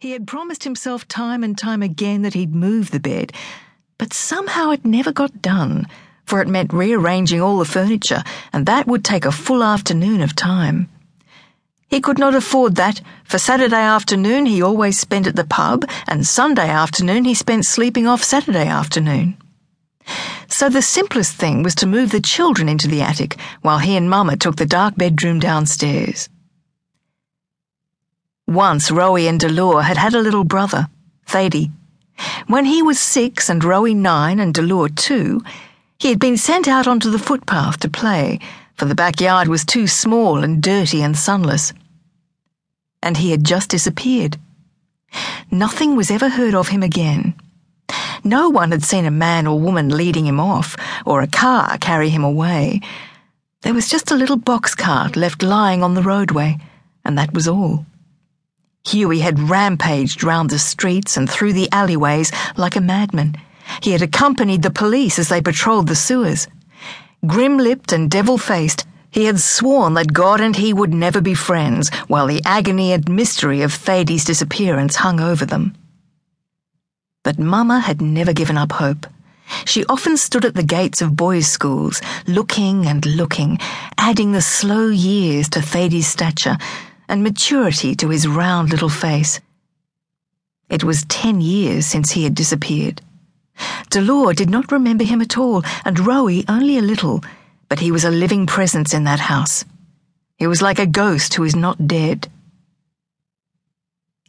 He had promised himself time and time again that he'd move the bed, but somehow it never got done, for it meant rearranging all the furniture, and that would take a full afternoon of time. He could not afford that, for Saturday afternoon he always spent at the pub, and Sunday afternoon he spent sleeping off Saturday afternoon. So the simplest thing was to move the children into the attic while he and Mama took the dark bedroom downstairs. Once Roie and Dolour had had a little brother, Thady. When he was six and Roie nine and Dolour two, he had been sent out onto the footpath to play, for the backyard was too small and dirty and sunless. And he had just disappeared. Nothing was ever heard of him again. No one had seen a man or woman leading him off, or a car carry him away. There was just a little box cart left lying on the roadway, and that was all. Hughie had rampaged round the streets and through the alleyways like a madman. He had accompanied the police as they patrolled the sewers. Grim lipped and devil faced, he had sworn that God and he would never be friends, while the agony and mystery of Thady's disappearance hung over them. But Mama had never given up hope. She often stood at the gates of boys' schools, looking and looking, adding the slow years to Thady's stature and maturity to his round little face. It was ten years since he had disappeared. Dolour did not remember him at all, and Roie only a little, but he was a living presence in that house. He was like a ghost who is not dead.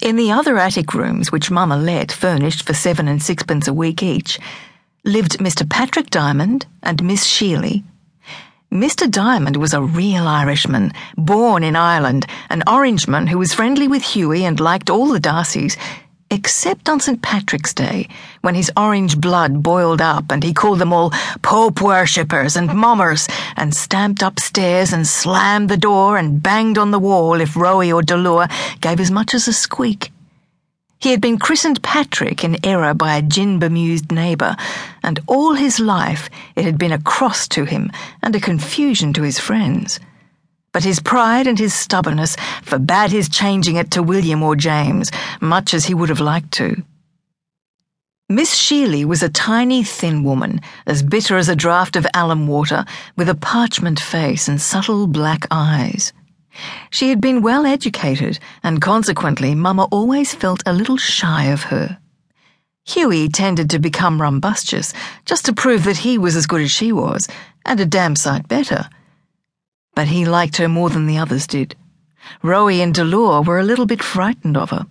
In the other attic rooms, which Mama let furnished for seven and sixpence a week each, lived Mr. Patrick Diamond and Miss Sheily, Mr. Diamond was a real Irishman, born in Ireland, an Orangeman who was friendly with Hughie and liked all the Darcys, except on St. Patrick's Day, when his orange blood boiled up and he called them all Pope worshippers and mummers, and stamped upstairs and slammed the door and banged on the wall if Roie or Dolour gave as much as a squeak. He had been christened Patrick in error by a gin bemused neighbour, and all his life it had been a cross to him and a confusion to his friends. But his pride and his stubbornness forbade his changing it to William or James, much as he would have liked to. Miss Sheily was a tiny, thin woman, as bitter as a draught of alum water, with a parchment face and subtle black eyes. She had been well educated, and consequently, Mama always felt a little shy of her. Hughie tended to become rumbustious, just to prove that he was as good as she was, and a damn sight better. But he liked her more than the others did. Roie and Dolour were a little bit frightened of her.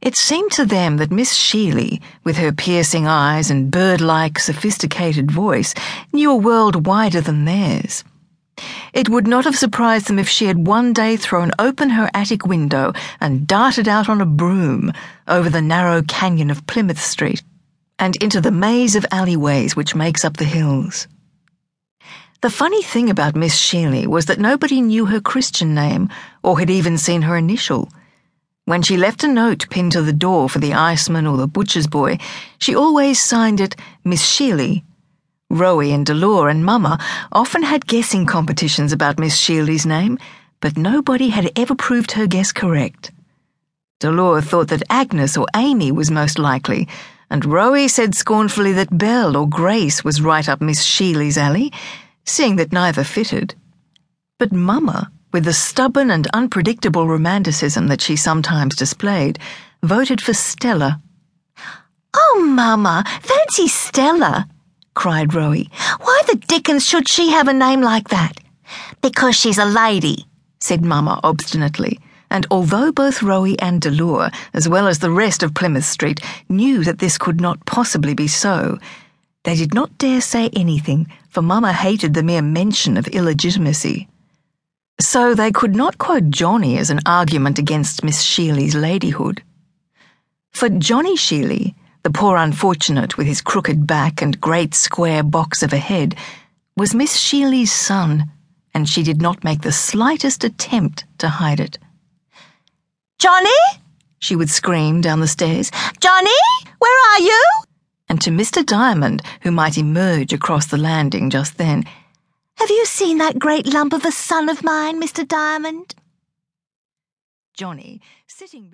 It seemed to them that Miss Sheily, with her piercing eyes and bird like, sophisticated voice, knew a world wider than theirs. It would not have surprised them if she had one day thrown open her attic window and darted out on a broom over the narrow canyon of Plymouth Street and into the maze of alleyways which makes up the hills. The funny thing about Miss Sheily was that nobody knew her Christian name or had even seen her initial. When she left a note pinned to the door for the iceman or the butcher's boy, she always signed it Miss Sheily Roie and Dolour and Mama often had guessing competitions about Miss Sheily's name, but nobody had ever proved her guess correct. Dolour thought that Agnes or Amy was most likely, and Roie said scornfully that Belle or Grace was right up Miss Sheily's alley, seeing that neither fitted. But Mama, with the stubborn and unpredictable romanticism that she sometimes displayed, voted for Stella. Oh, Mama, fancy Stella! Cried Roie. Why the dickens should she have a name like that? Because she's a lady, said Mamma obstinately. And although both Roie and Dolour, as well as the rest of Plymouth Street, knew that this could not possibly be so, they did not dare say anything, for Mamma hated the mere mention of illegitimacy. So they could not quote Johnny as an argument against Miss Sheily's ladyhood. For Johnny Sheily, the poor unfortunate with his crooked back and great square box of a head, was Miss Sheily's son, and she did not make the slightest attempt to hide it. Johnny? she would scream down the stairs. Johnny, where are you? And to Mr. Diamond, who might emerge across the landing just then, Have you seen that great lump of a son of mine, Mr. Diamond? Johnny, sitting